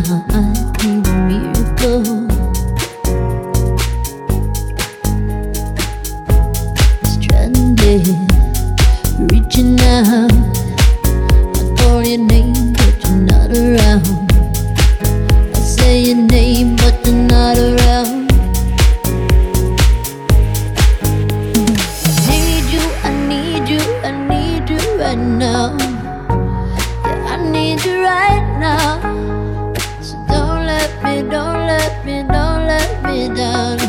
I need a miracle. Stranded, reaching out. I call your name, but you're not around. I say your name, but you're not around. I need you, I need you, I need you right now. Yeah, I need you right now don't let me, don't let me down.